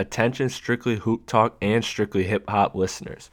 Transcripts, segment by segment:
Attention, strictly hoop talk and strictly hip hop listeners.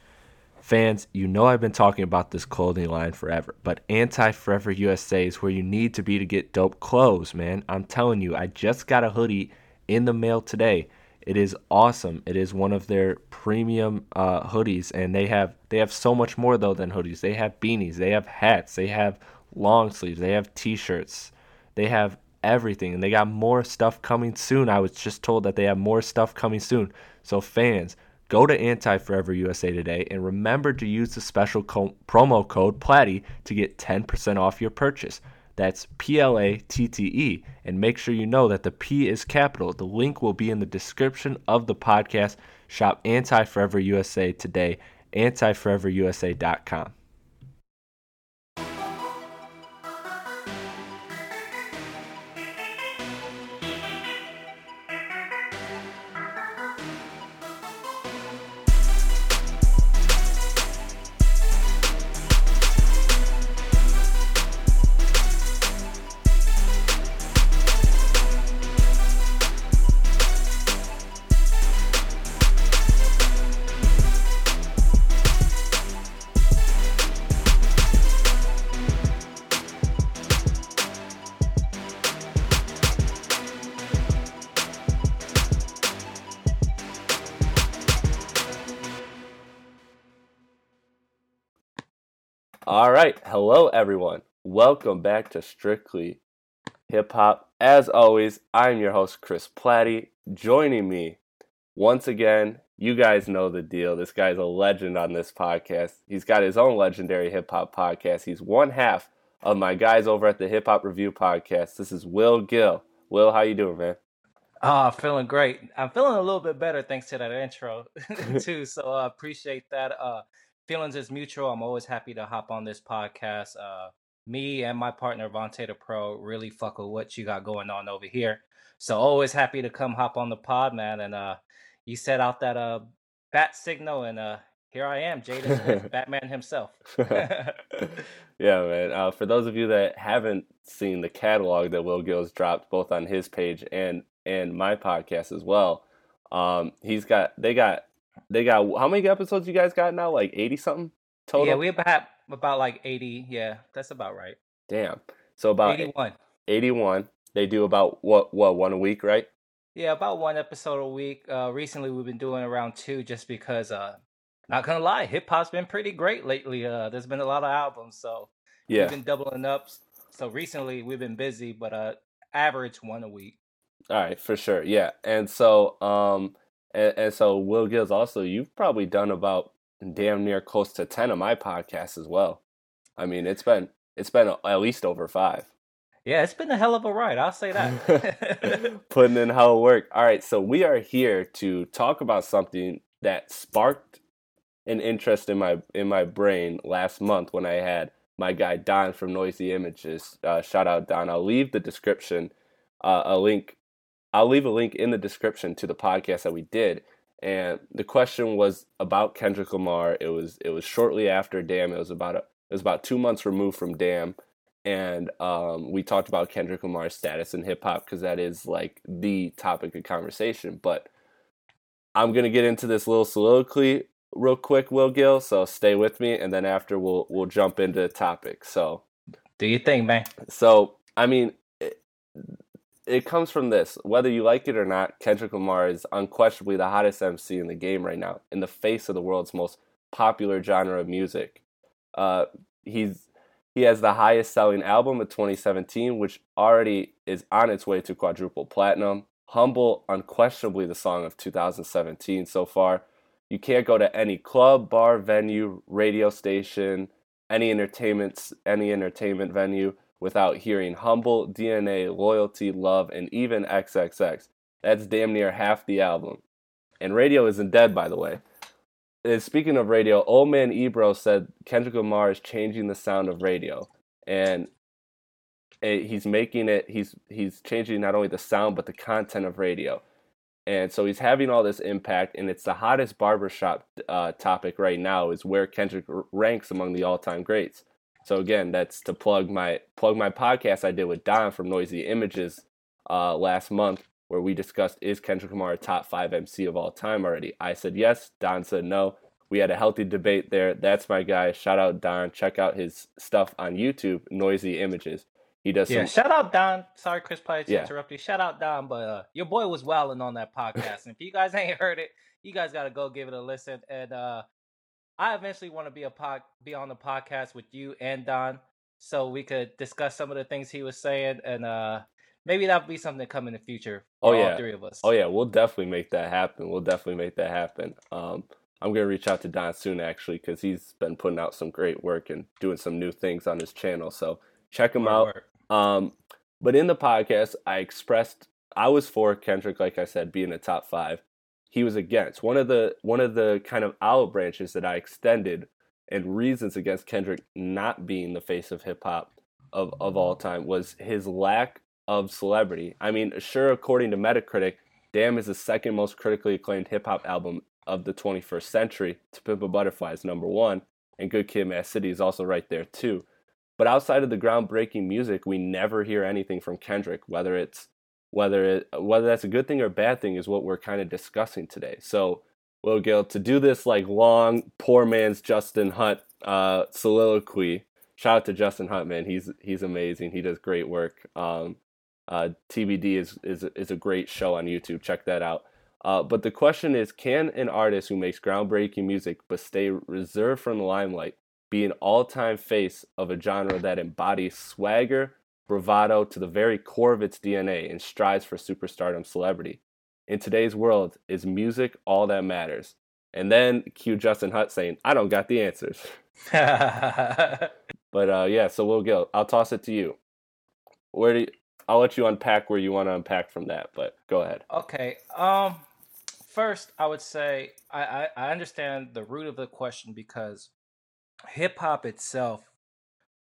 Fans, you know I've been talking about this clothing line forever, but Anti Forever USA is where you need to be to get dope clothes, man. I'm telling you, I just got a hoodie in the mail today. It is awesome. It is one of their premium uh, hoodies, and they have they have so much more though than hoodies. They have beanies, they have hats, they have long sleeves, they have t-shirts, they have everything, and they got more stuff coming soon. I was just told that they have more stuff coming soon. So fans, go to Anti Forever USA today and remember to use the special co- promo code PLATTE to get 10% off your purchase. That's P L A T T E. And make sure you know that the P is capital. The link will be in the description of the podcast. Shop Anti Forever USA today, antiforeverusa.com. All right. Hello, everyone. Welcome back to Strictly Hip Hop. As always, I'm your host, Chris Platte. Joining me once again, you guys know the deal. This guy's a legend on this podcast. He's got his own legendary hip hop podcast. He's one half of my guys over at the Hip Hop Review podcast. This is Will Gill. Will, how you doing, man? Ah, feeling great. I'm feeling a little bit better thanks to that intro too. So I uh, appreciate that. Uh, feelings is mutual. I'm always happy to hop on this podcast. Uh, me and my partner Vonte the Pro really fuck with what you got going on over here. So always happy to come hop on the pod, man. And uh, you set out that uh bat signal, and uh, here I am, Jaden Batman himself. yeah, man. Uh, for those of you that haven't seen the catalog that Will Gill's dropped, both on his page and and my podcast as well, um, he's got they got they got how many episodes you guys got now? Like eighty something total. Yeah, we have about like eighty. Yeah, that's about right. Damn. So about eighty-one. Eighty-one. They do about what what one a week, right? Yeah, about one episode a week. Uh, recently, we've been doing around two, just because. Uh, not gonna lie, hip hop's been pretty great lately. Uh, there's been a lot of albums, so yeah, we've been doubling up. So recently, we've been busy, but uh, average one a week. All right, for sure. Yeah, and so um and, and so, Will Gills, also, you've probably done about damn near close to ten of my podcasts as well. I mean, it's been it's been at least over five. Yeah, it's been a hell of a ride. I'll say that. Putting in hell work. All right, so we are here to talk about something that sparked an interest in my in my brain last month when I had my guy Don from Noisey Images. Uh, shout out Don. I'll leave the description uh, a link I'll leave a link in the description to the podcast that we did. And the question was about Kendrick Lamar. It was it was shortly after Damn. It was about a, it was about two months removed from Damn, and um, we talked about Kendrick Lamar's status in hip hop because that is like the topic of conversation. But I'm gonna get into this little soliloquy real quick, Will Gill. So stay with me, and then after we'll we'll jump into the topic. So do you think, man? So I mean, it comes from this. Whether you like it or not, Kendrick Lamar is unquestionably the hottest MC in the game right now, in the face of the world's most popular genre of music. Uh, he's he has the highest selling album of 2017, which already is on its way to quadruple platinum. Humble, unquestionably the song of 2017 so far. You can't go to any club, bar, venue, radio station, any entertainment, any entertainment venue without hearing Humble, DNA, Loyalty, Love, and even XXX. That's damn near half the album. And radio isn't dead, by the way. And speaking of radio, Old Man Ebro said Kendrick Lamar is changing the sound of radio. And he's making it, he's, he's changing not only the sound, but the content of radio. And so he's having all this impact, and it's the hottest barbershop uh, topic right now is where Kendrick ranks among the all-time greats. So again, that's to plug my plug my podcast I did with Don from Noisey Images uh, last month. where we discussed is Kendrick Lamar a top five MC of all time already. I said yes. Don said no. We had a healthy debate there. That's my guy. Shout out Don. Check out his stuff on YouTube, Noisey Images. He does Yeah, some shout out Don. Sorry, Chrispy, to Yeah. interrupt you. Shout out Don, but uh, your boy was wilding on that podcast. and if you guys ain't heard it, you guys got to go give it a listen. And uh, I eventually want to be a pod, be on the podcast with you and Don, so we could discuss some of the things he was saying, and uh, maybe that'll be something to come in the future. Oh, For all yeah. three of us. Oh yeah, we'll definitely make that happen. We'll definitely make that happen. Um, I'm gonna reach out to Don soon actually because he's been putting out some great work and doing some new things on his channel. So check him out. Um, but in the podcast, I expressed I was for Kendrick, like I said, being a top five. He was against one of the one of the kind of olive branches that I extended and reasons against Kendrick not being the face of hip hop of of all time was his lack of celebrity. I mean, sure, according to Metacritic, Damn is the second most critically acclaimed hip hop album of the 21st century. To Pimp a Butterfly is number one, and Good Kid, Mad City is also right there too. But outside of the groundbreaking music, we never hear anything from Kendrick. Whether it's whether it whether that's a good thing or a bad thing is what we're kind of discussing today. So, Will Gill, to do this like long poor man's Justin Hunte uh, soliloquy. Shout out to Justin Hunte, man. He's he's amazing. He does great work. Um, uh, TBD is is is a great show on YouTube. Check that out. Uh, but the question is, can an artist who makes groundbreaking music but stay reserved from the limelight be an all-time face of a genre that embodies swagger, bravado to the very core of its DNA and strives for superstardom celebrity? In today's world, is music all that matters? And then cue Justin Hunte saying, "I don't got the answers." But uh, yeah, so Will Gill, I'll toss it to you. Where do you, I'll let you unpack where you want to unpack from that, but go ahead. Okay. Um first I would say I, I, I understand the root of the question because hip hop itself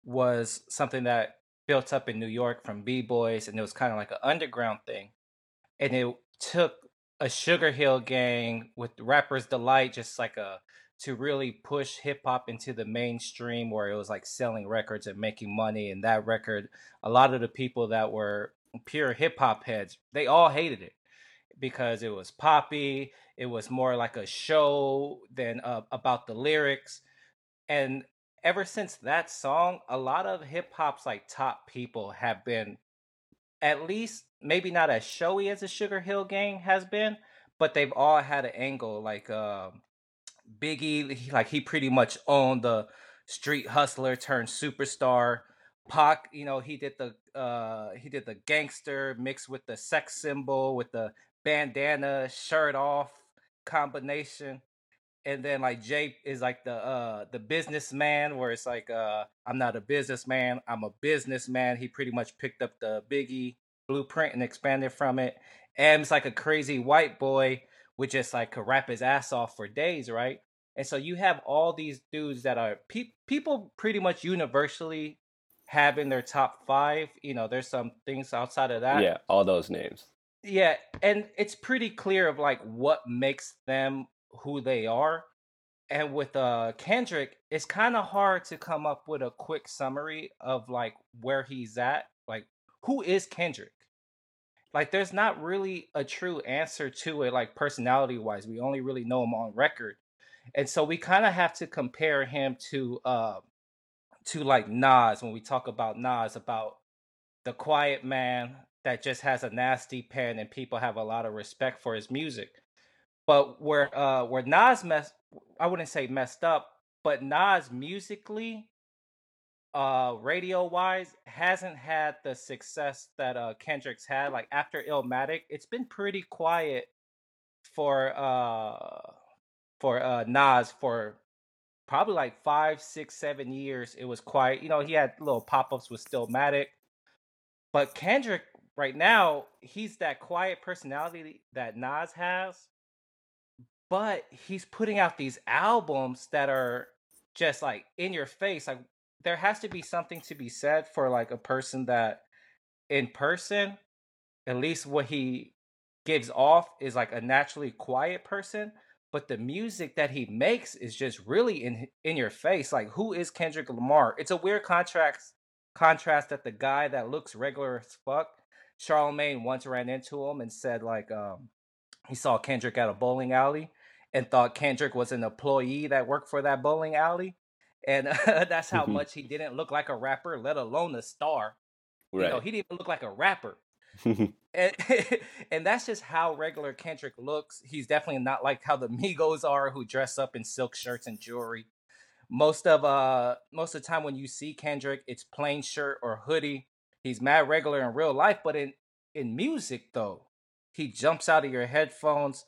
was something that built up in New York from B boys and it was kind of like an underground thing. And it took a Sugar Hill gang with Rappers Delight just like a to really push hip hop into the mainstream where it was like selling records and making money and that record a lot of the people that were pure hip hop heads they all hated it because it was poppy it was more like a show than uh, about the lyrics and ever since that song a lot of hip hop's like top people have been at least maybe not as showy as the sugar hill gang has been but they've all had an angle like um Biggie, like he pretty much owned the street hustler turned superstar. Pac, you know, he did the uh he did the gangster mixed with the sex symbol with the bandana shirt off combination. And then like Jay is like the uh the businessman where it's like uh I'm not a businessman, I'm a businessman. He pretty much picked up the Biggie blueprint and expanded from it. Em's like a crazy white boy which just like could rap his ass off for days, right? And so you have all these dudes that are pe- people pretty much universally have in their top five. You know, there's some things outside of that. yeah, all those names. Yeah, and it's pretty clear of like what makes them who they are. And with uh Kendrick, it's kind of hard to come up with a quick summary of like where he's at. Like, who is Kendrick? Like, there's not really a true answer to it, like personality wise. We only really know him on record. And so we kind of have to compare him to uh to like Nas when we talk about Nas about the quiet man that just has a nasty pen and people have a lot of respect for his music. But where uh where Nas messed I wouldn't say messed up, but Nas musically uh radio wise hasn't had the success that uh Kendrick's had like after Illmatic it's been pretty quiet for uh for uh Nas for probably like five six seven years it was quiet. You know he had little pop-ups with Stillmatic but Kendrick right now he's that quiet personality that Nas has but he's putting out these albums that are just like in your face like there has to be something to be said for like a person that in person at least what he gives off is like a naturally quiet person but the music that he makes is just really in in your face like who is Kendrick Lamar? It's a weird contrast contrast that the guy that looks regular as fuck Charlemagne once ran into him and said like um, he saw Kendrick at a bowling alley and thought Kendrick was an employee that worked for that bowling alley, and uh, that's how much he didn't look like a rapper, let alone a star. Right. You know, he didn't even look like a rapper. and, and that's just how regular Kendrick looks. He's definitely not like how the Migos are, who dress up in silk shirts and jewelry. Most of uh most of the time when you see Kendrick, it's plain shirt or hoodie. He's mad regular in real life, but in in music though, he jumps out of your headphones.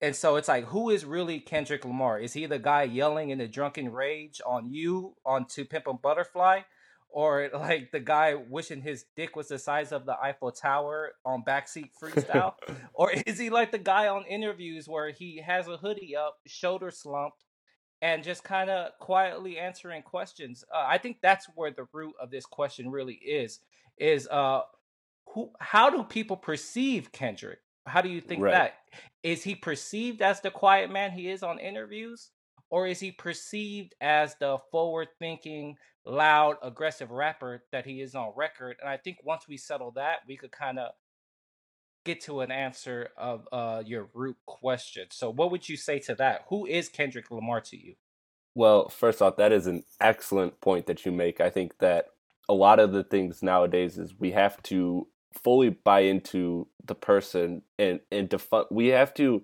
And so it's like, who is really Kendrick Lamar? Is he the guy yelling in a drunken rage on you on To Pimp a Butterfly? or like the guy wishing his dick was the size of the Eiffel Tower on backseat freestyle? or is he like the guy on interviews where he has a hoodie up, shoulder slumped, and just kind of quietly answering questions? Uh, I think that's where the root of this question really is: is uh, who? How do people perceive Kendrick? How do you think right. that? Is he perceived as the quiet man he is on interviews? Or is he perceived as the forward thinking, loud, aggressive rapper that he is on record. And I think once we settle that, we could kind of get to an answer of uh, your root question. So, what would you say to that? Who is Kendrick Lamar to you? Well, first off, that is an excellent point that you make. I think that a lot of the things nowadays is we have to fully buy into the person and and define. We have to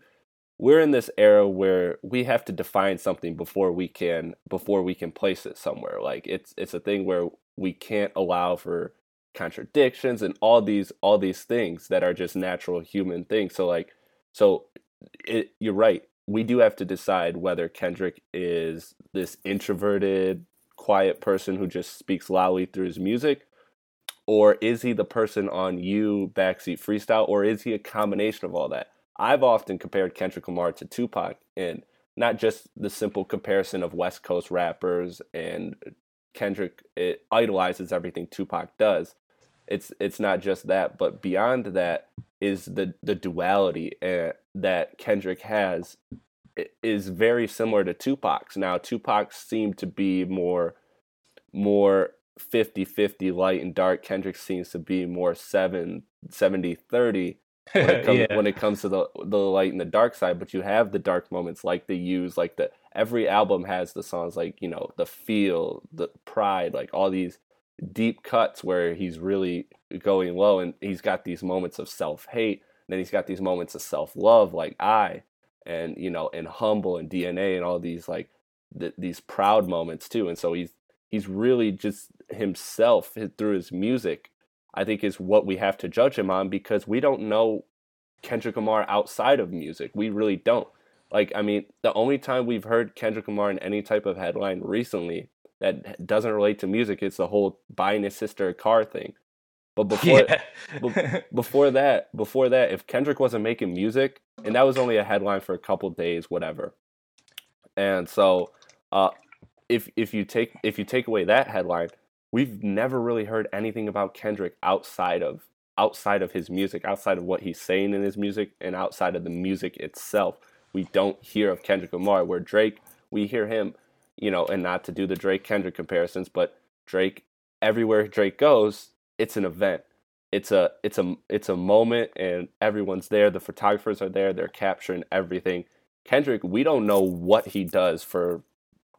we're in this era where we have to define something before we can before we can place it somewhere like it's it's a thing where we can't allow for contradictions and all these all these things that are just natural human things so like so it, you're right we do have to decide whether kendrick is this introverted quiet person who just speaks loudly through his music or is he the person on you backseat freestyle or is he a combination of all that I've often compared Kendrick Lamar to Tupac, and not just the simple comparison of West Coast rappers and Kendrick it idolizes everything Tupac does. It's it's not just that, but beyond that is the the duality uh, that Kendrick has is very similar to Tupac's. Now Tupac seemed to be more more 50-50 light and dark. Kendrick seems to be more 7 70 30 when it comes, yeah. when it comes to the the light and the dark side but you have the dark moments like the use like the every album has the songs like you know the feel the pride like all these deep cuts where he's really going low and he's got these moments of self-hate then he's got these moments of self-love like i and you know and humble and dna and all these like th- these proud moments too and so he's he's really just himself through his music I think is what we have to judge him on because we don't know Kendrick Lamar outside of music. We really don't. Like, I mean, the only time we've heard Kendrick Lamar in any type of headline recently that doesn't relate to music is the whole buying his sister a car thing. But before yeah. b- before that, before that, if Kendrick wasn't making music, and that was only a headline for a couple days, whatever. And so, uh, if if you take if you take away that headline, we've never really heard anything about Kendrick outside of outside of his music, outside of what he's saying in his music, and outside of the music itself. We don't hear of Kendrick Lamar. Where Drake, we hear him, you know, and not to do the Drake Kendrick comparisons, but Drake, everywhere Drake goes, it's an event. It's a it's a it's a moment, and everyone's there. The photographers are there. They're capturing everything. Kendrick, we don't know what he does for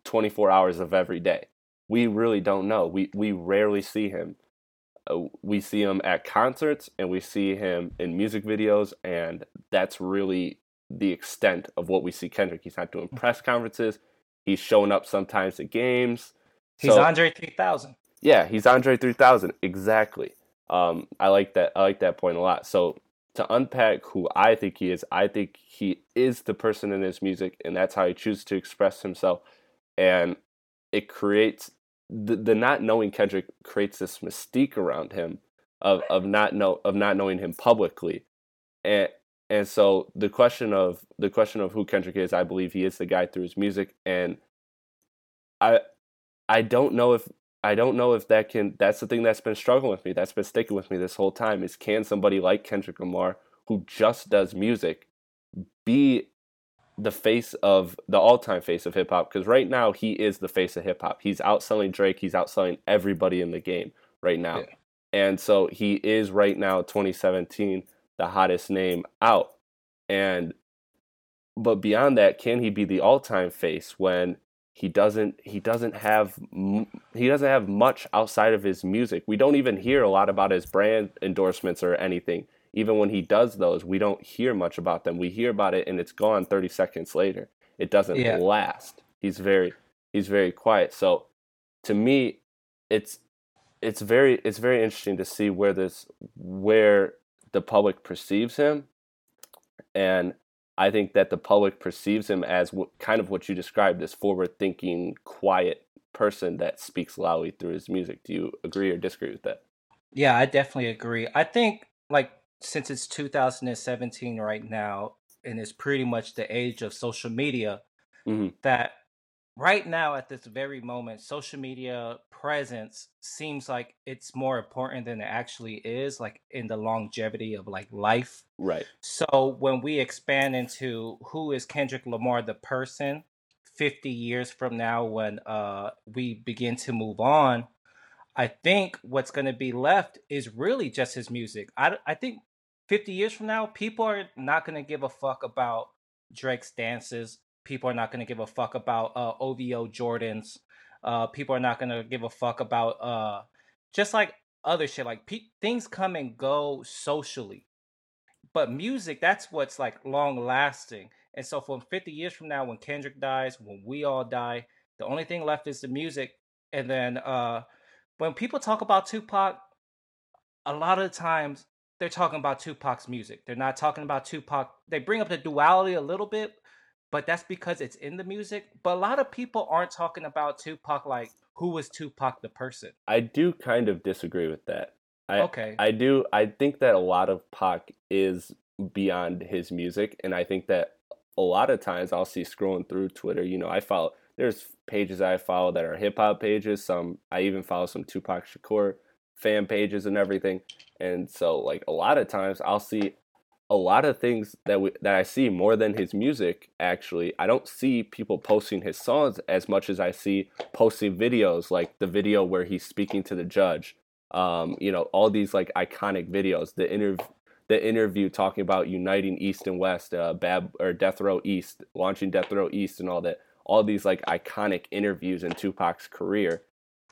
24 hours of every day we really don't know. We we rarely see him. Uh, we see him at concerts and we see him in music videos, and that's really the extent of what we see Kendrick. He's not doing press conferences. He's showing up sometimes at games. He's so, Andre three thousand. Yeah, he's Andre three thousand exactly. Um, I like that. I like that point a lot. So to unpack who I think he is, I think he is the person in his music, and that's how he chooses to express himself. And it creates the, the not knowing Kendrick creates this mystique around him of of not know of not knowing him publicly, and and so the question of the question of who Kendrick is, I believe he is the guy through his music, and I I don't know if I don't know if that can that's the thing that's been struggling with me, that's been sticking with me this whole time is can somebody like Kendrick Lamar who just does music be the face of the all-time face of hip hop because right now he is the face of hip hop. He's outselling Drake. He's outselling everybody in the game right now. Yeah. And so he is right now 2017 the hottest name out. And but beyond that, can he be the all-time face when he doesn't he doesn't have he doesn't have much outside of his music. We don't even hear a lot about his brand endorsements or anything. Even when he does those, we don't hear much about them. We hear about it and it's gone 30 seconds later. It doesn't yeah. last. He's very he's very quiet. So to me, it's it's very it's very interesting to see where this where the public perceives him and I think that the public perceives him as w- kind of what you described this forward thinking, quiet person that speaks loudly through his music. Do you agree or disagree with that? Yeah, I definitely agree. I think, like, since it's 2017 right now, and it's pretty much the age of social media, mm-hmm. that right now at this very moment social media presence seems like it's more important than it actually is like in the longevity of like life right so when we expand into who is kendrick lamar the person 50 years from now when uh we begin to move on i think what's going to be left is really just his music i i think 50 years from now people are not going to give a fuck about drake's dances people are not going to give a fuck about uh, OVO Jordans. Uh, people are not going to give a fuck about uh, just like other shit. Like pe- things come and go socially, but music that's what's like long lasting. And so, from 50 years from now, when Kendrick dies, when we all die, the only thing left is the music. And then uh, when people talk about Tupac, a lot of the times they're talking about Tupac's music. They're not talking about Tupac. They bring up the duality a little bit, but that's because it's in the music. But a lot of people aren't talking about Tupac like who was Tupac the person. I do kind of disagree with that. I, okay. I do. I think that a lot of Pac is beyond his music, and I think that a lot of times I'll see scrolling through Twitter. You know, I follow. There's pages I follow that are hip hop pages. Some I even follow some Tupac Shakur fan pages and everything. And so, like a lot of times, I'll see a lot of things that we, that I see more than his music. Actually, I don't see people posting his songs as much as I see posting videos, like the video where he's speaking to the judge. Um, you know, all these like iconic videos. The interview, the interview talking about uniting East and West, uh, Bab or Death Row East, launching Death Row East, and all that. All these like iconic interviews in Tupac's career.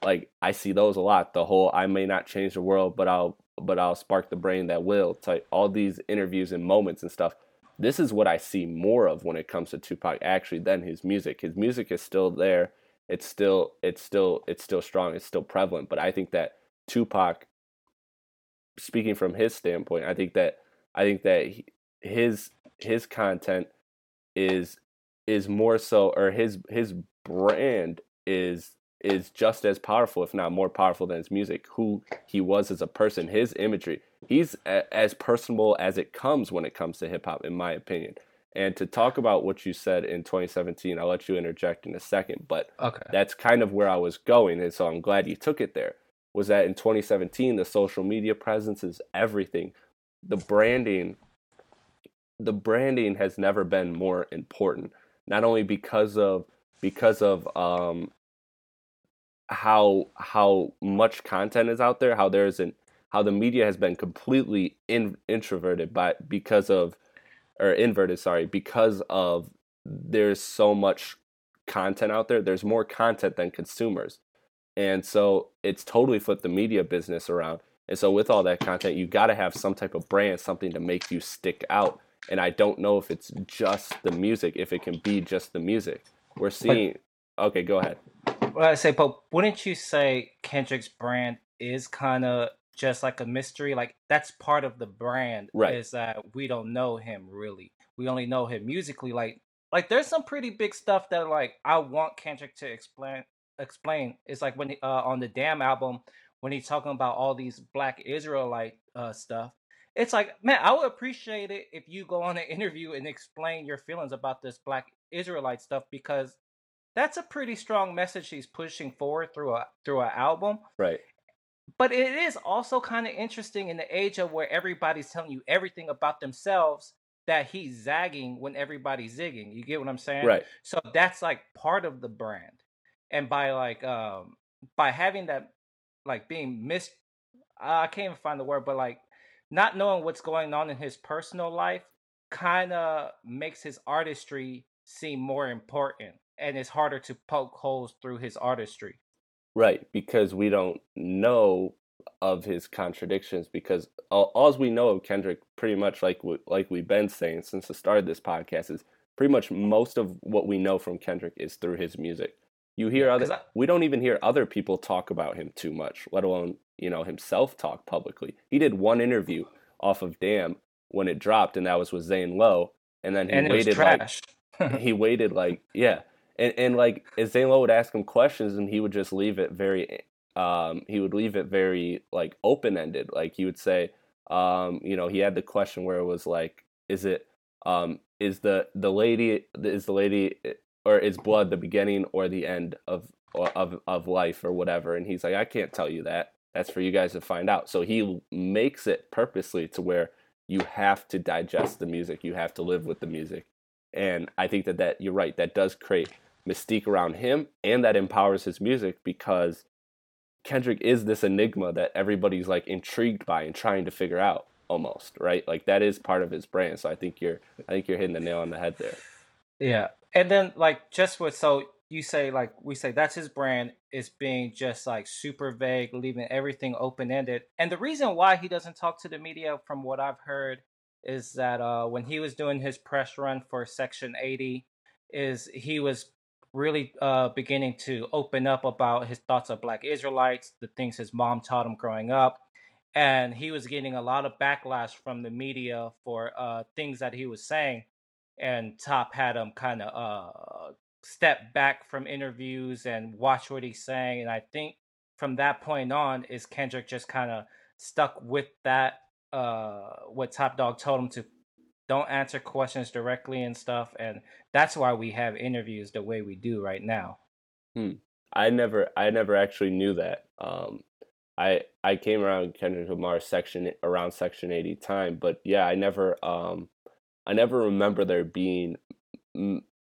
Like I see those a lot. The whole "I may not change the world, but I'll but I'll spark the brain that will. Type all these interviews and moments and stuff. This is what I see more of when it comes to Tupac actually than his music. His music is still there. It's still it's still it's still strong. It's still prevalent. But I think that Tupac, speaking from his standpoint, I think that I think that he, his his content is is more so or his his brand is is just as powerful, if not more powerful than his music. Who he was as a person, his imagery. He's a, as personable as it comes when it comes to hip hop, in my opinion. And to talk about what you said in 2017, I'll let you interject in a second, but okay. that's kind of where I was going, and so I'm glad you took it there. Was that in 2017, the social media presence is everything. The branding, the branding has never been more important. Not only because of because of um, how how much content is out there, how there's an how the media has been completely in, introverted by because of or inverted, sorry, because of there's so much content out there. There's more content than consumers. And so it's totally flipped the media business around. And so with all that content, you got to have some type of brand, something to make you stick out. And I don't know if it's just the music, if it can be just the music. We're seeing. Okay, go ahead. Well, I say, but wouldn't you say Kendrick's brand is kind of just like a mystery? Like that's part of the brand, right? Is that we don't know him really. We only know him musically. Like, like there's some pretty big stuff that like I want Kendrick to explain. Explain. It's like when he, uh, on the Damn album when he's talking about all these Black Israelite uh, stuff. It's like, man, I would appreciate it if you go on an interview and explain your feelings about this Black Israelite stuff because that's a pretty strong message he's pushing forward through a through an album. Right. But it is also kind of interesting in the age of where everybody's telling you everything about themselves that he's zagging when everybody's zigging. You get what I'm saying? Right. So that's like part of the brand. And by like um by having that like being mis I can't even find the word, but like not knowing what's going on in his personal life kind of makes his artistry seem more important and it's harder to poke holes through his artistry. Right, because we don't know of his contradictions because all, all we know of Kendrick pretty much like like we've been saying since the start of this podcast is pretty much most of what we know from Kendrick is through his music. You hear other I, we don't even hear other people talk about him too much, let alone, you know, himself talk publicly. He did one interview off of Damn when it dropped and that was with Zane Lowe and then he and waited like he waited like yeah. And and like Zane Lowe would ask him questions and he would just leave it very um he would leave it very like open ended like he would say um you know he had the question where it was like is it um is the the lady is the lady or is blood the beginning or the end of of of life or whatever? And he's like I can't tell you that that's for you guys to find out so he makes it purposely to where you have to digest the music you have to live with the music and I think that that you're right that does create mystique around him and that empowers his music because Kendrick is this enigma that everybody's like intrigued by and trying to figure out almost, right? Like that is part of his brand. So I think you're I think you're hitting the nail on the head there. Yeah. And then like just with so you say like we say that's his brand is being just like super vague, leaving everything open ended. And the reason why he doesn't talk to the media from what I've heard is that uh when he was doing his press run for section 80 is he was really uh, beginning to open up about his thoughts of Black Israelites, the things his mom taught him growing up, and he was getting a lot of backlash from the media for uh, things that he was saying. And Top had him kind of uh, step back from interviews and watch what he's saying. And I think from that point on, is Kendrick just kind of stuck with that uh, what Top Dawg told him to don't answer questions directly and stuff and that's why we have interviews the way we do right now hmm. i never i never actually knew that um i i came around kendrick lamar section around section 80 time but yeah i never um i never remember there being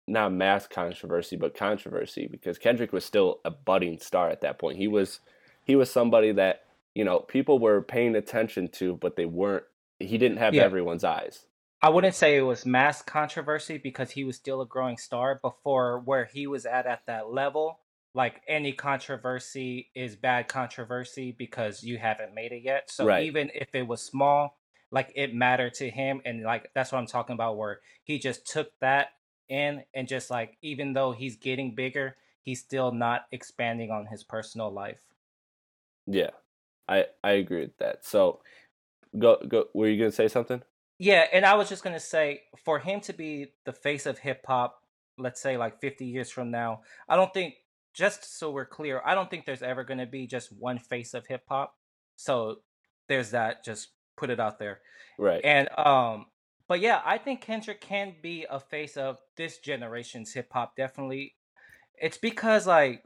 not mass controversy but controversy because kendrick was still a budding star at that point he was he was somebody that you know people were paying attention to but they weren't he didn't have yeah. everyone's eyes I wouldn't say it was mass controversy because he was still a growing star before where he was at at that level. Like any controversy is bad controversy because you haven't made it yet. So right. even if it was small, like it mattered to him and like that's what I'm talking about where he just took that in and just like even though he's getting bigger, he's still not expanding on his personal life. Yeah. I I agree with that. So go go were you going to say something? Yeah, and I was just gonna say, for him to be the face of hip hop, let's say like 50 years from now, I don't think. Just so we're clear, I don't think there's ever gonna be just one face of hip hop. So there's that. Just put it out there. Right. And um, but yeah, I think Kendrick can be a face of this generation's hip hop. Definitely, it's because like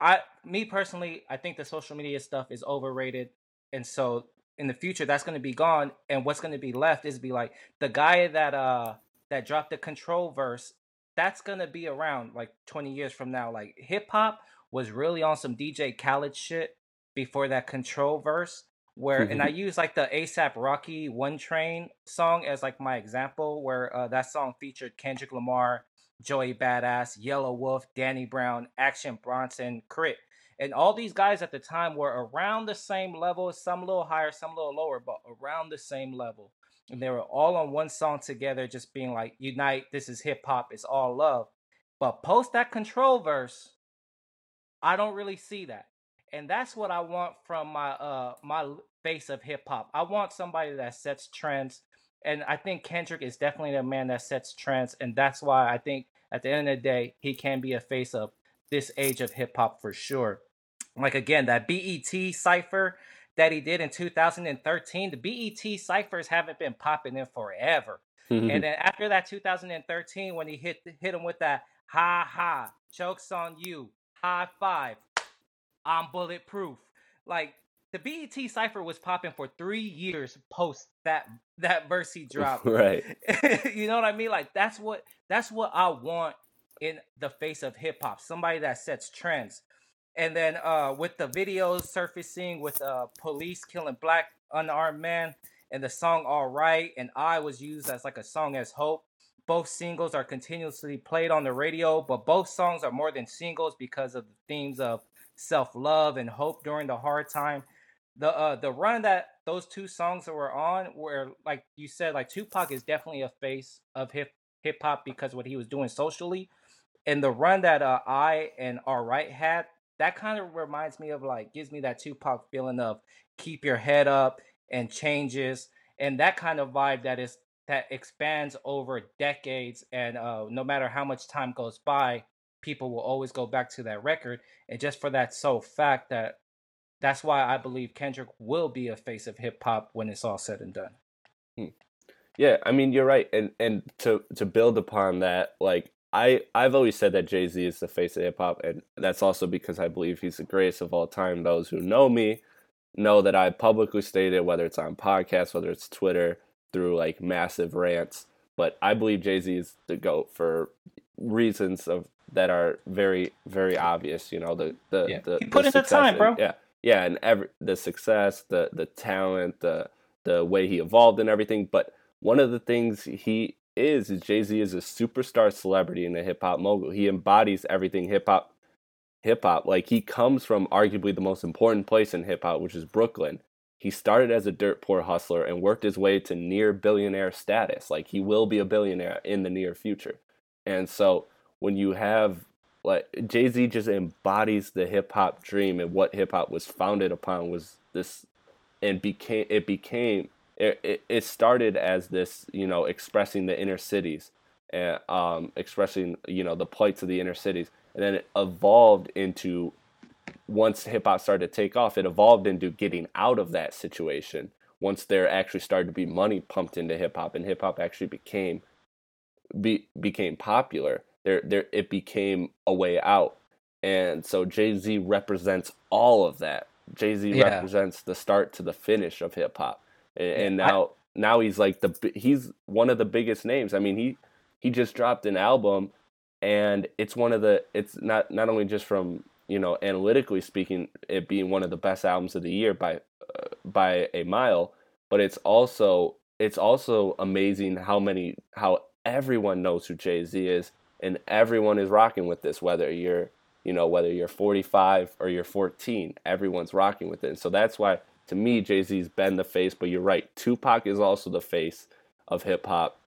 I, me personally, I think the social media stuff is overrated, and so in the future that's going to be gone and what's going to be left is be like the guy that uh that dropped the control verse that's going to be around like 20 years from now like hip hop was really on some DJ Khaled shit before that control verse where mm-hmm. and I use like the ASAP Rocky One Train song as like my example where uh, that song featured Kendrick Lamar, Joey Badass, Yelawolf, Danny Brown, Action Bronson, K.R.I.T., and all these guys at the time were around the same level, some a little higher, some a little lower, but around the same level. And they were all on one song together, just being like, Unite, this is hip hop, it's all love. But post that control verse, I don't really see that. And that's what I want from my uh my face of hip hop. I want somebody that sets trends. And I think Kendrick is definitely the man that sets trends. And that's why I think at the end of the day, he can be a face of this age of hip hop for sure. Like again, that BET cipher that he did in 2013, the BET ciphers haven't been popping in forever. and then after that 2013, when he hit hit him with that ha ha, chokes on you, high five, I'm bulletproof. Like the BET cipher was popping for three years post that that verse he dropped. Right. you know what I mean? Like that's what that's what I want in the face of hip hop. Somebody that sets trends. And then uh, with the videos surfacing with uh, police killing black unarmed men, and the song "All Right" and "I" was used as like a song as hope. Both singles are continuously played on the radio, but both songs are more than singles because of the themes of self-love and hope during the hard time. The uh, the run that those two songs that were on, where like you said, like Tupac is definitely a face of hip hip hop because what he was doing socially, and the run that uh, I and All Right had, that kind of reminds me of like gives me that Tupac feeling of keep your head up and changes and that kind of vibe that is that expands over decades and uh, no matter how much time goes by people will always go back to that record and just for that sole fact that that's why i believe kendrick will be a face of hip-hop when it's all said and done hmm. yeah i mean you're right and and to to build upon that like I, I've always said that Jay Z is the face of hip hop, and that's also because I believe he's the greatest of all time. Those who know me know that I publicly stated, whether it's on podcasts, whether it's Twitter, through like massive rants. But I believe Jay Z is the goat for reasons of that are very, very obvious. You know, the the yeah. the, he put the in the time, bro. yeah, yeah, and every the success, the the talent, the the way he evolved and everything. But one of the things he is is Jay Z is a superstar celebrity and a hip hop mogul. He embodies everything hip hop hip hop. Like he comes from arguably the most important place in hip hop, which is Brooklyn. He started as a dirt poor hustler and worked his way to near billionaire status. Like he will be a billionaire in the near future. And so when you have like Jay Z just embodies the hip hop dream and what hip hop was founded upon was this and became it became it, it, started as this you know expressing the inner cities and um, expressing you know the plights of the inner cities and then it evolved into once hip hop started to take off, it evolved into getting out of that situation. Once there actually started to be money pumped into hip hop, and hip hop actually became be, became popular, there there it became a way out. And so Jay Z represents all of that. Jay Z yeah. represents the start to the finish of hip hop, and, and now I, now he's like the he's one of the biggest names. I mean he he just dropped an album and it's one of the it's not not only just from you know analytically speaking it being one of the best albums of the year by uh, by a mile but it's also it's also amazing how many how everyone knows who Jay-Z is and everyone is rocking with this whether you're you know whether you're 45 or you're 14 everyone's rocking with it and so that's why to me Jay-Z's been the face but you're right Tupac is also the face of hip hop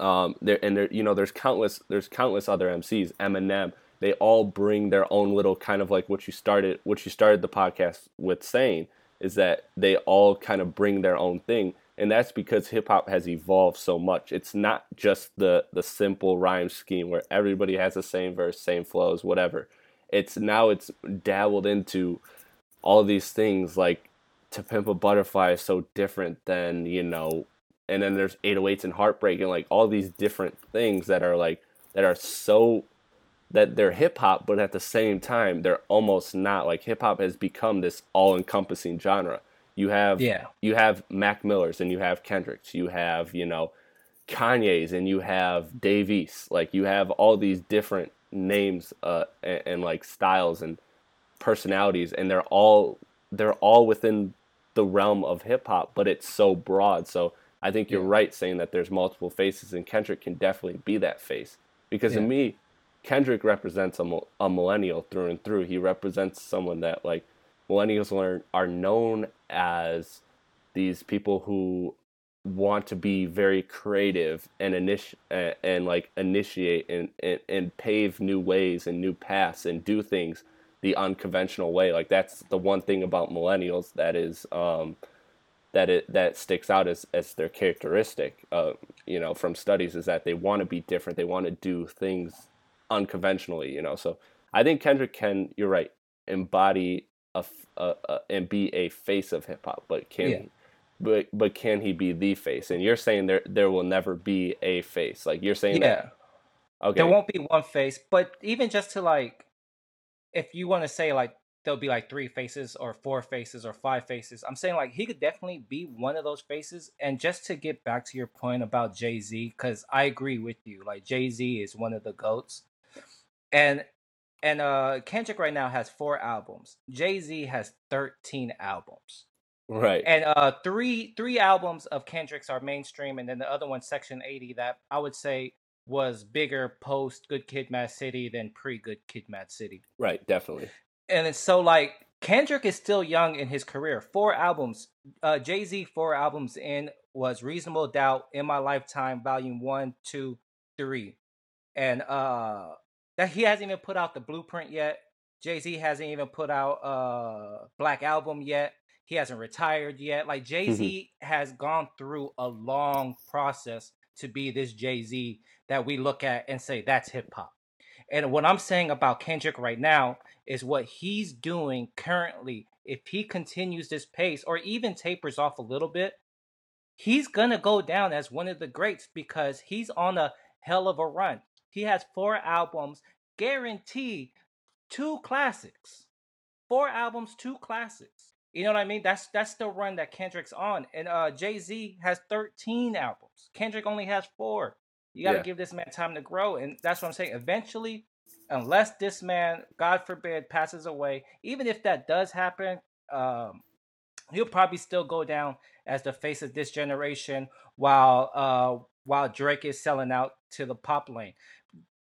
um, there and there, you know, there's countless, there's countless other MCs. Eminem, they all bring their own little kind of like what you started, what you started the podcast with saying is that they all kind of bring their own thing, and that's because hip hop has evolved so much. It's not just the the simple rhyme scheme where everybody has the same verse, same flows, whatever. It's now it's dabbled into all these things like to pimp a butterfly is so different than you know and then there's 808s and heartbreak and like all these different things that are like that are so that they're hip hop but at the same time they're almost not like hip hop has become this all encompassing genre you have yeah you have mac millers and you have kendricks you have you know kanye's and you have Dave East like you have all these different names uh and, and like styles and personalities and they're all they're all within the realm of hip hop but it's so broad so I think you're yeah. right saying that there's multiple faces, and Kendrick can definitely be that face. Because yeah. to me, Kendrick represents a, a millennial through and through. He represents someone that like millennials are are known as these people who want to be very creative and initi- and, and like initiate and, and and pave new ways and new paths and do things the unconventional way. Like that's the one thing about millennials that is um, that it that sticks out as as their characteristic uh, you know from studies is that they want to be different they want to do things unconventionally you know so i think kendrick can you're right embody a, a, a and be a face of hip hop but can yeah. but but can he be the face and you're saying there there will never be a face like you're saying yeah that, okay there won't be one face but even just to like if you want to say like there'll be like three faces or four faces or five faces. I'm saying like he could definitely be one of those faces. And just to get back to your point about Jay Z, because I agree with you, like Jay Z is one of the goats. And and uh Kendrick right now has four albums. Jay Z has thirteen albums. Right. And uh three three albums of Kendrick's are mainstream, and then the other one, Section 80, that I would say was bigger post Good Kid Mad City than pre Good Kid Mad City. Right, definitely. And it's so like Kendrick is still young in his career. Four albums. Uh Jay Z four albums in was Reasonable Doubt, In My Lifetime, Volume One, Two, Three. And uh that he hasn't even put out the blueprint yet. Jay Z hasn't even put out uh Black Album yet. He hasn't retired yet. Like Jay Z has gone through a long process to be this Jay Z that we look at and say that's hip hop. And what I'm saying about Kendrick right now is what he's doing currently. If he continues this pace or even tapers off a little bit, he's gonna go down as one of the greats because he's on a hell of a run. He has four albums, guaranteed two classics. Four albums, two classics. You know what I mean? That's that's the run that Kendrick's on. And uh Jay Z has 13 albums. Kendrick only has four. You gotta Yeah. give this man time to grow. And that's what I'm saying. Eventually, unless this man, God forbid, passes away, even if that does happen, um, he'll probably still go down as the face of this generation while uh while Drake is selling out to the pop lane.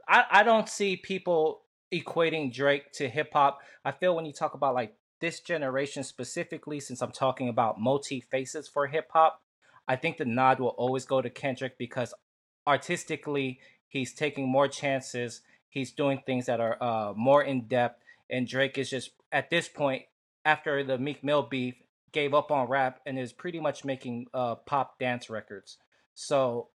I, I don't see people equating Drake to hip hop. I feel when you talk about like this generation specifically, since I'm talking about multi faces for hip hop, I think the nod will always go to Kendrick because artistically he's taking more chances. He's doing things that are uh, more in depth, and Drake is just at this point after the Meek Mill beef gave up on rap and is pretty much making uh, pop dance records. So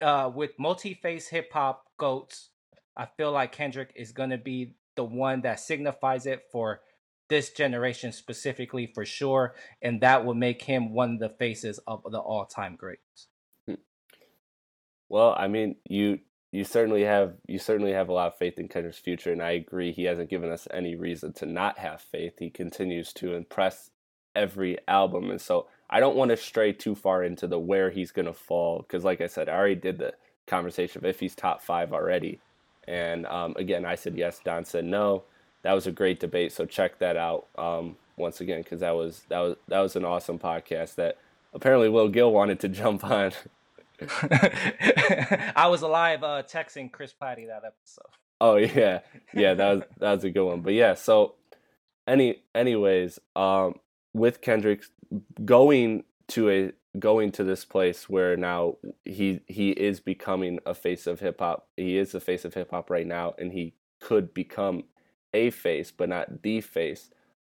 uh, with multi-face hip hop goats, I feel like Kendrick is going to be the one that signifies it for this generation specifically for sure, and that will make him one of the faces of the all-time greats. Hmm. Well, I mean, you you certainly have you certainly have a lot of faith in Kendrick's future, and I agree. He hasn't given us any reason to not have faith. He continues to impress every album, and so I don't want to stray too far into the where he's gonna fall because, like I said, I already did the conversation of if he's top five already, and um, again, I said yes. Don said no. That was a great debate, so check that out um, once again because that was that was that was an awesome podcast that apparently Will Gill wanted to jump on. I was alive uh, texting Chris Platte that episode. Oh yeah, yeah, that was that was a good one. But yeah, so any anyways, um, with Kendrick going to a going to this place where now he he is becoming a face of hip hop. He is the face of hip hop right now, and he could become a face, but not the face.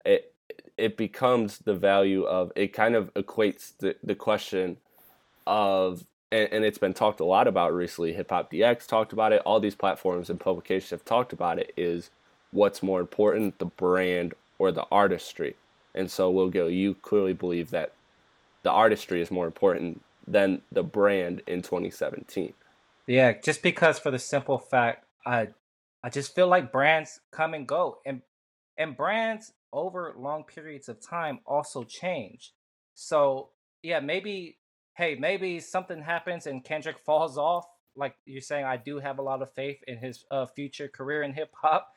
It it becomes the value of it. Kind of equates the the question of and, and it's been talked a lot about recently. Hip Hop DX talked about it. All these platforms and publications have talked about it. Is what's more important, the brand or the artistry? And so, Will Gill, you clearly believe that the artistry is more important than the brand in 2017. Yeah, just because for the simple fact, I I just feel like brands come and go, and and brands over long periods of time also change. So yeah, maybe hey, maybe something happens and Kendrick falls off. Like you're saying, I do have a lot of faith in his uh, future career in hip hop,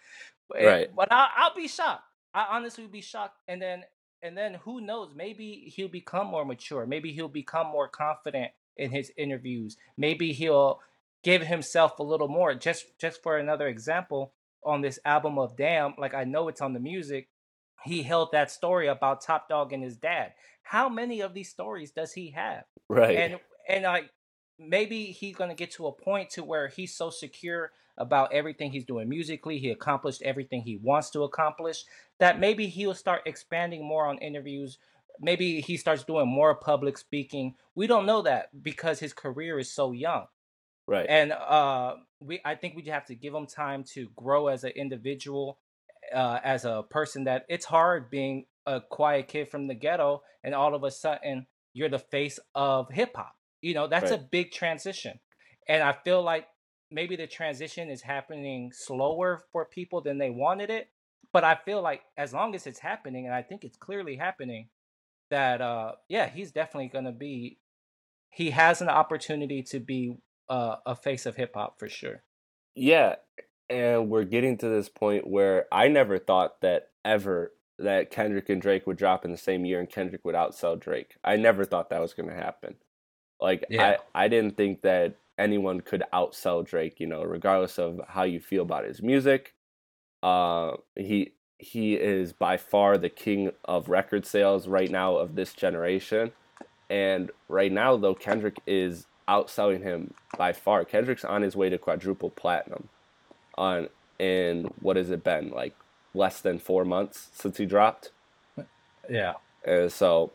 Right. but I, I'll be shocked. I honestly would be shocked, and then and then who knows? Maybe he'll become more mature. Maybe he'll become more confident in his interviews. Maybe he'll give himself a little more. Just just for another example, on this album of Damn, like I know it's on the music, he held that story about Top Dawg and his dad. How many of these stories does he have? Right. and and like maybe he's gonna get to a point to where he's so secure about everything he's doing musically. He accomplished everything he wants to accomplish. That maybe he'll start expanding more on interviews. Maybe he starts doing more public speaking. We don't know that because his career is so young. Right. and uh we i think we just have to give him time to grow as an individual uh as a person that it's hard being a quiet kid from the ghetto and all of a sudden you're the face of hip hop. You know that's a big transition. And i feel like maybe the transition is happening slower for people than they wanted it but i feel like as long as it's happening and i think it's clearly happening that uh yeah he's definitely going to be he has an opportunity to be uh, a face of hip hop for sure. Yeah, and we're getting to this point where I never thought that ever that Kendrick and Drake would drop in the same year and Kendrick would outsell Drake. I never thought that was going to happen. Like Yeah. I I didn't think that anyone could outsell Drake, you know, regardless of how you feel about his music. Uh he he is by far the king of record sales right now of this generation. And right now though Kendrick is outselling him by far. Kendrick's on his way to quadruple platinum on in what has it been like less than 4 months since he dropped. Yeah. And so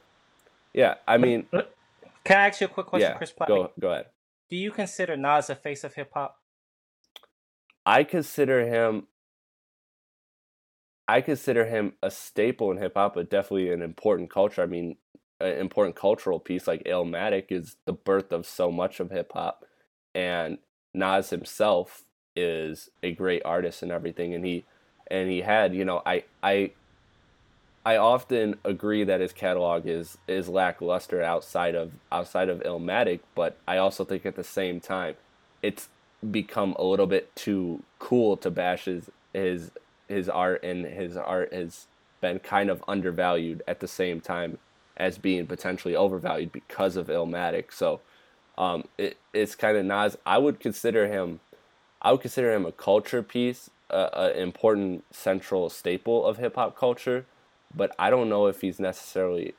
yeah, I mean, Can I ask you a quick question, yeah, Chris Platte? go go ahead. Do you consider Nas a face of hip hop? I consider him I consider him a staple in hip hop, but definitely an important culture. I mean, an important cultural piece like Illmatic is the birth of so much of hip hop, and Nas himself is a great artist and everything, and he and he had you know I I I often agree that his catalog is is lackluster outside of outside of Illmatic, but I also think at the same time it's become a little bit too cool to bash his his his art and his art has been kind of undervalued at the same time as being potentially overvalued because of Illmatic. So um, it, it's kind of Nas. I would consider him, I would consider him a culture piece, an important central staple of hip hop culture. But I don't know if he's necessarily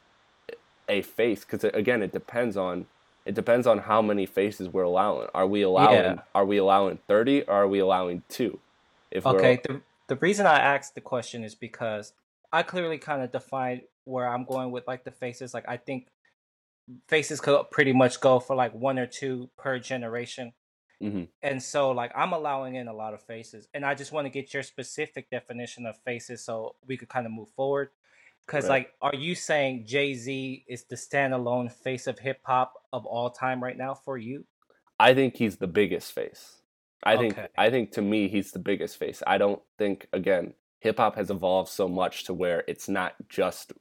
a face because again, it depends on it depends on how many faces we're allowing. Are we allowing Yeah. are we allowing thirty or are we allowing two? If Okay, the the reason I asked the question is because I clearly kind of defined where I'm going with like the faces. Like I think faces could pretty much go for like one or two per generation. Mhm. And so like I'm allowing in a lot of faces. And I just want to get your specific definition of faces so we could kind of move forward. Cause Right. like are you saying Jay-Z is the standalone face of hip hop of all time right now for you? I think he's the biggest face. I think Okay. I think to me he's the biggest face. I don't think again hip hop has evolved so much to where it's not just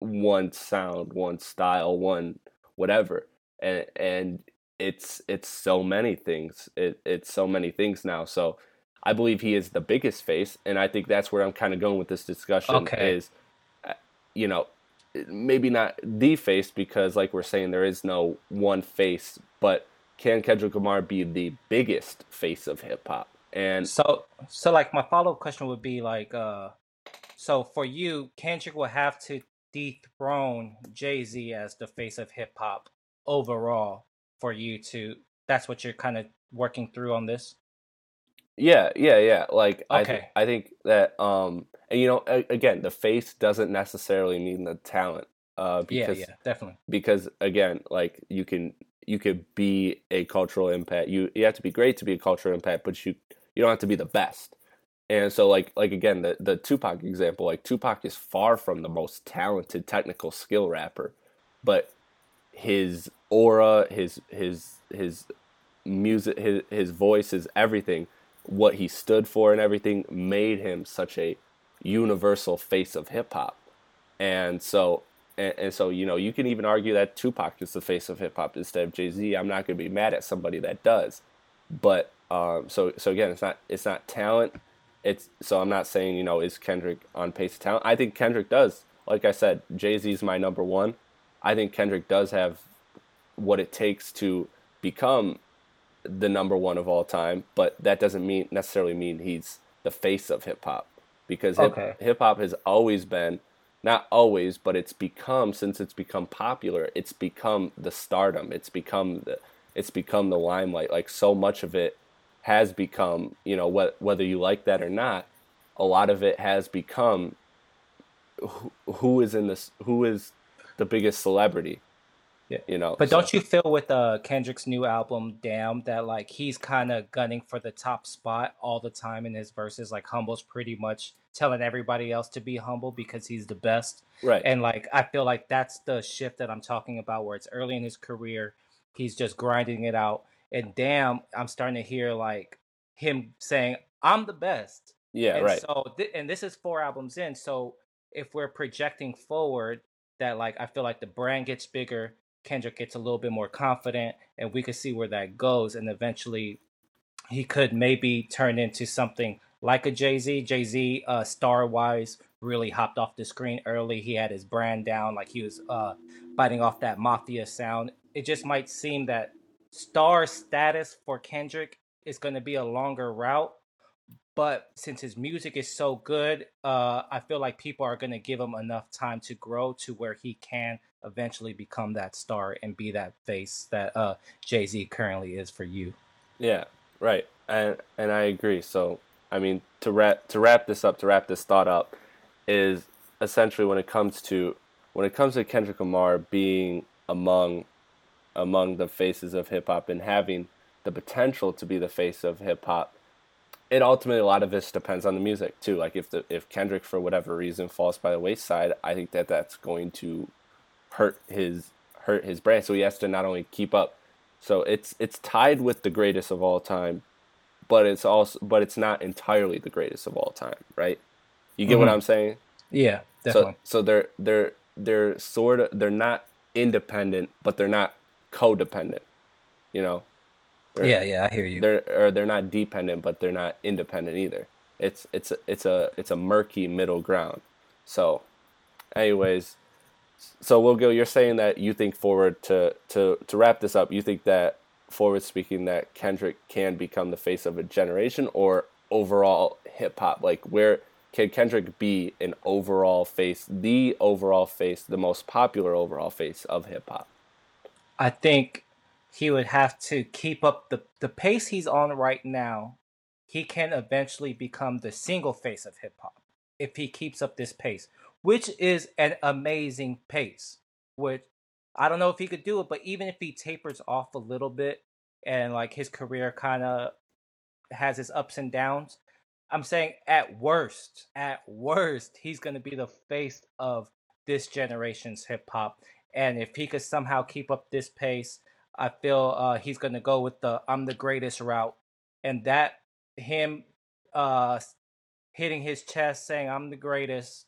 one sound, one style, one whatever. And and it's it's so many things. It it's so many things now. So I believe he is the biggest face and I think that's where I'm kind of going with this discussion Okay. is you know maybe not the face because like we're saying there is no one face but can Kendrick Lamar be the biggest face of hip hop and So, so like my follow up question would be like, uh, so for you, Kendrick will have to dethrone Jay Z as the face of hip hop overall for you to. That's what you're kind of working through on this. Yeah yeah yeah like I, th- Okay. I think that um and you know a- again the face doesn't necessarily mean the talent uh Yeah, because yeah, definitely. because again like you can you could be a cultural impact you you have to be great to be a cultural impact but you you don't have to be the best and so like like again the the Tupac example like Tupac is far from the most talented technical skill rapper but his aura his his his music his his voice his everything what he stood for and everything made him such a universal face of hip hop and so and, and so you know you can even argue that Tupac is the face of hip hop instead of Jay Z. I'm not going to be mad at somebody that does, but um, so so again, it's not it's not talent. It's so I'm not saying you know is Kendrick on pace of talent. I think Kendrick does. Like I said, Jay Z is my number one. I think Kendrick does have what it takes to become the number one of all time, but that doesn't mean necessarily mean he's the face of hip hop because hip Okay. hip hop has always been not always, but it's become since it's become popular, it's become the stardom. It's become the it's become the limelight. Like so much of it has become, you know, wh- whether you like that or not, a lot of it has become who, who is in this who is the biggest celebrity. Yeah. You know. But so- don't you feel with uh Kendrick's new album Damn that like he's kind of gunning for the top spot all the time in his verses like Humble's pretty much telling everybody else to be humble because he's the best right. and like I feel like that's the shift that I'm talking about where it's early in his career he's just grinding it out and Damn I'm starting to hear like him saying I'm the best yeah, and right. so, th- and this is four albums in. So, if we're projecting forward, that like I feel like the brand gets bigger, Kendrick gets a little bit more confident, and we could see where that goes. And eventually, he could maybe turn into something like a Jay Z. Jay Z, uh, star wise, really hopped off the screen early. He had his brand down, like he was uh, biting off that mafia sound. It just might seem that star status for Kendrick is going to be a longer route. But since his music is so good, uh, I feel like people are going to give him enough time to grow to where he can eventually become that star and be that face that uh, Jay Z currently is for you. Yeah, right, and and I agree. So I mean, to wrap to wrap this up, to wrap this thought up, is essentially when it comes to when it comes to Kendrick Lamar being among among the faces of hip hop and having the potential to be the face of hip hop it ultimately a lot of this depends on the music too. Like if the if Kendrick for whatever reason falls by the wayside, I think that that's going to hurt his hurt his brand. So he has to not only keep up. So it's it's tied with the greatest of all time, but it's also but it's not entirely the greatest of all time, right? You get mm-hmm. what I'm saying? Yeah, definitely. So so they're they're they're sort of they're not independent, but they're not codependent. You know, they're, yeah, yeah, I hear you. They're or they're not dependent, but they're not independent either. It's it's it's a it's a murky middle ground. So, anyways, so we'll go. You're saying that you think forward to to to wrap this up. You think that forward speaking that Kendrick can become the face of a generation or overall hip hop. Like where can Kendrick be an overall face, the overall face, the most popular overall face of hip hop? I think he would have to keep up the, the pace he's on right now. He can eventually become the single face of hip hop if he keeps up this pace, which is an amazing pace. Which I don't know if he could do it, but even if he tapers off a little bit and like his career kind of has his ups and downs, I'm saying at worst, at worst, he's going to be the face of this generation's hip hop. And if he could somehow keep up this pace, I feel uh, he's going to go with the I'm the greatest route. And that him uh, hitting his chest saying I'm the greatest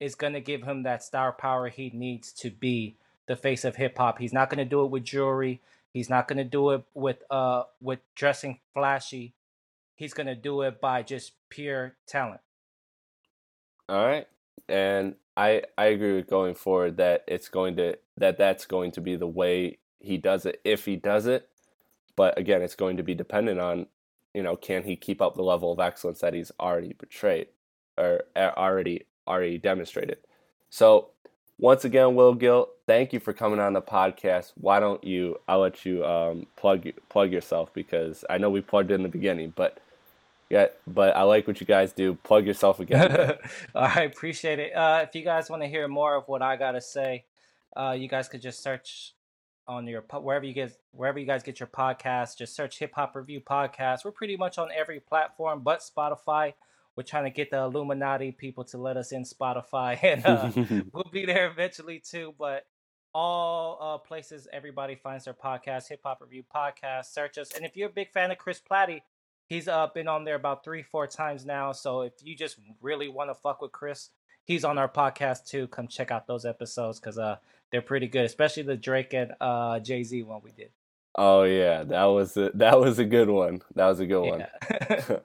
is going to give him that star power he needs to be the face of hip hop. He's not going to do it with jewelry. He's not going to do it with uh with dressing flashy. He's going to do it by just pure talent. All right. And I I agree with going forward that it's going to that that's going to be the way he does it if he does it. But again, it's going to be dependent on, you know, can he keep up the level of excellence that he's already portrayed or already already demonstrated. So once again, Will Gill, thank you for coming on the podcast. Why don't you? I'll let you um, plug plug yourself because I know we plugged in the beginning, but yeah, but I like what you guys do. Plug yourself again. I appreciate it. Uh, if you guys want to hear more of what I gotta say, uh, you guys could just search on your wherever you get wherever you guys get your podcast. Just search Hip Hop Review Podcast. We're pretty much on every platform but Spotify. We're trying to get the Illuminati people to let us in Spotify, and uh, we'll be there eventually too. But all uh, places everybody finds their podcast, Hip Hop Review Podcast. Search us, and if you're a big fan of Chris Platte, he's uh, been on there about three, four times now. So if you just really want to fuck with Chris, he's on our podcast too. Come check out those episodes because uh they're pretty good, especially the Drake and uh, Jay Z one we did. Oh yeah, that was a, that was a good one. That was a good one.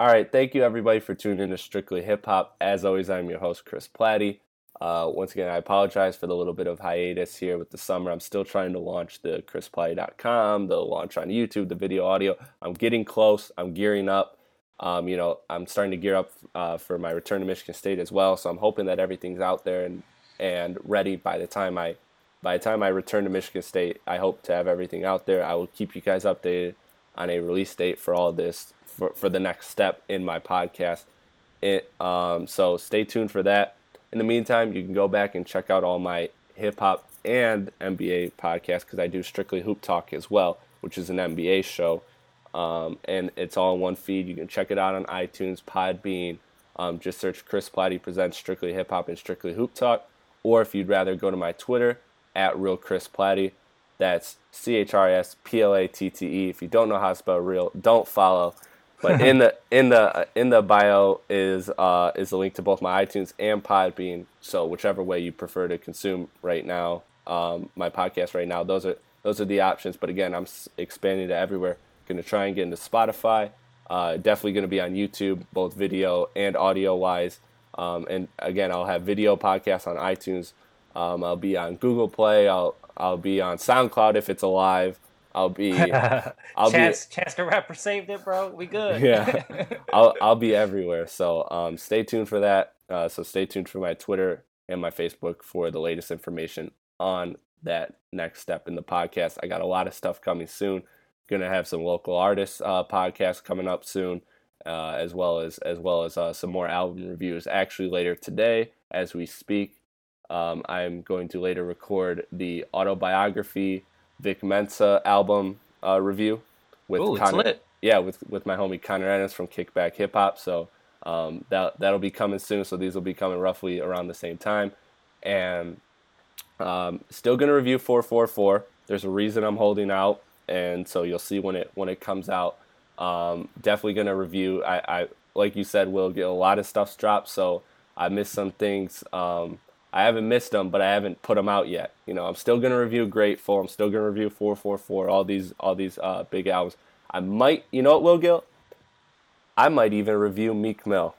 All right, thank you everybody for tuning in to Strictly Hip Hop. As always, I'm your host Chris Platte. Uh, once again, I apologize for the little bit of hiatus here with the summer. I'm still trying to launch the chrisplatte.com, the launch on YouTube, the video audio. I'm getting close. I'm gearing up. Um, you know, I'm starting to gear up uh, for my return to Michigan State as well. So I'm hoping that everything's out there and and ready by the time I by the time I return to Michigan State. I hope to have everything out there. I will keep you guys updated on a release date for all this for, for the next step in my podcast. It, um, so stay tuned for that. In the meantime, you can go back and check out all my hip hop and NBA podcasts because I do strictly hoop talk as well, which is an NBA show. Um, and it's all in one feed. You can check it out on iTunes, Podbean. Um, just search Chris Platte presents Strictly Hip Hop and Strictly Hoop Talk or if you'd rather go to my Twitter at real Chris Platte. That's C H R S P L A T T E. If you don't know how to spell real, don't follow. But in the in the in the bio is uh, is a link to both my iTunes and Podbean. So whichever way you prefer to consume right now, um, my podcast right now, those are those are the options. But again, I'm expanding to everywhere Going to try and get into Spotify. Uh, definitely going to be on YouTube, both video and audio wise. Um, and again, I'll have video podcasts on iTunes. Um, I'll be on Google Play. I'll I'll be on SoundCloud if it's alive. I'll be I'll chance be, chance the rapper saved it, bro. We good. yeah, I'll I'll be everywhere. So um, stay tuned for that. Uh, so stay tuned for my Twitter and my Facebook for the latest information on that next step in the podcast. I got a lot of stuff coming soon. Gonna have some local artists uh, podcasts coming up soon, uh, as well as as well as uh, some more album reviews. Actually, later today, as we speak, um, I'm going to later record the autobiography Vic Mensa album uh, review with Ooh, Connor. Yeah, with with my homie Connor Ennis from Kickback Hip Hop. So um, that that'll be coming soon. So these will be coming roughly around the same time, and um, still gonna review 444. There's a reason I'm holding out and so you'll see when it when it comes out. Um, definitely gonna review. I, I like you said, we'll get a lot of stuff's dropped, so I missed some things. Um, I haven't missed them, but I haven't put them out yet. You know, I'm still gonna review Grateful. I'm still gonna review 444. All these all these uh, big albums. I might, you know what, Will Gill? I might even review Meek Mill.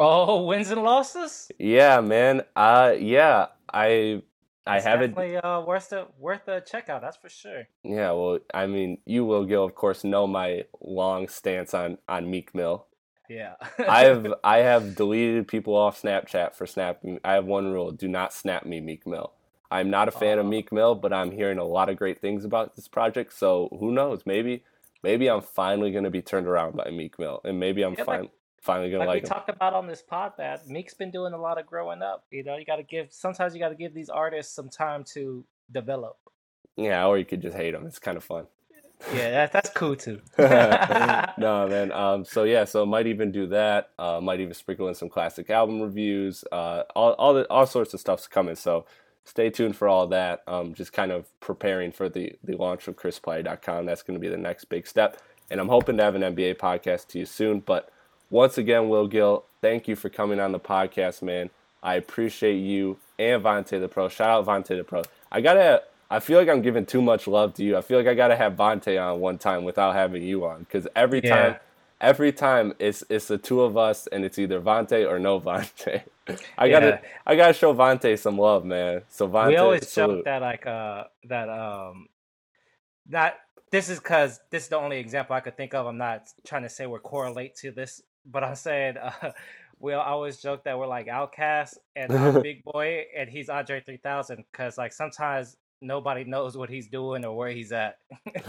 Oh, wins and losses? Yeah, man. Uh, yeah. I I haven't. Definitely uh, worth the worth the checkout. That's for sure. Yeah, well, I mean, you will, Gill, of course, know my long stance on on Meek Mill. Yeah, I have I have deleted people off Snapchat for snapping. I have one rule: do not snap me, Meek Mill. I'm not a fan uh, of Meek Mill, but I'm hearing a lot of great things about this project. So who knows? Maybe maybe I'm finally going to be turned around by Meek Mill, and maybe I'm yeah, fine. Like, finally gonna like, like we talked about on this pod that Meek's been doing a lot of growing up. You know, you got to give sometimes you got to give these artists some time to develop. Yeah, or you could just hate them. It's kind of fun. Yeah, that, that's cool too. no, man. Um, so yeah, so might even do that. Uh, might even sprinkle in some classic album reviews. Uh, all all the, all sorts of stuff's coming. So stay tuned for all that. Um, just kind of preparing for the the launch of ChrisPlatte.com. That's going to be the next big step. And I'm hoping to have an NBA podcast to you soon. But once again, Will Gill, thank you for coming on the podcast, man. I appreciate you and Vonte the Pro. Shout out Vonte the Pro. I gotta. I feel like I'm giving too much love to you. I feel like I gotta have Vonte on one time without having you on because every yeah. time, every time it's it's the two of us and it's either Vonte or no Vonte. I gotta yeah. I gotta show Vonte some love, man. So Vonte, we always salute. joke that like uh that um that this is because this is the only example I could think of. I'm not trying to say we're correlate to this but I said uh, we always joke that we're like Outkast and I'm Big Boi and he's Andre 3000 because like sometimes nobody knows what he's doing or where he's at.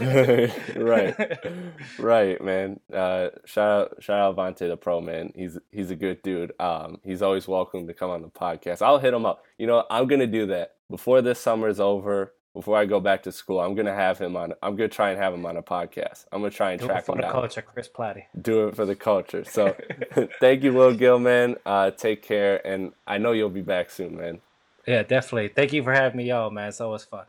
right, right, man. Uh, shout out, shout out Vonte the Pro, man. He's he's a good dude. Um, he's always welcome to come on the podcast. I'll hit him up. You know, I'm gonna do that before this summer is over before I go back to school, I'm gonna have him on. I'm gonna try and have him on a podcast. I'm gonna try and Do track it for him the down. culture, Chris Platte. Do it for the culture. So, thank you, Will Gilman. Uh, take care, and I know you'll be back soon, man. Yeah, definitely. Thank you for having me y'all, man. It's always fun.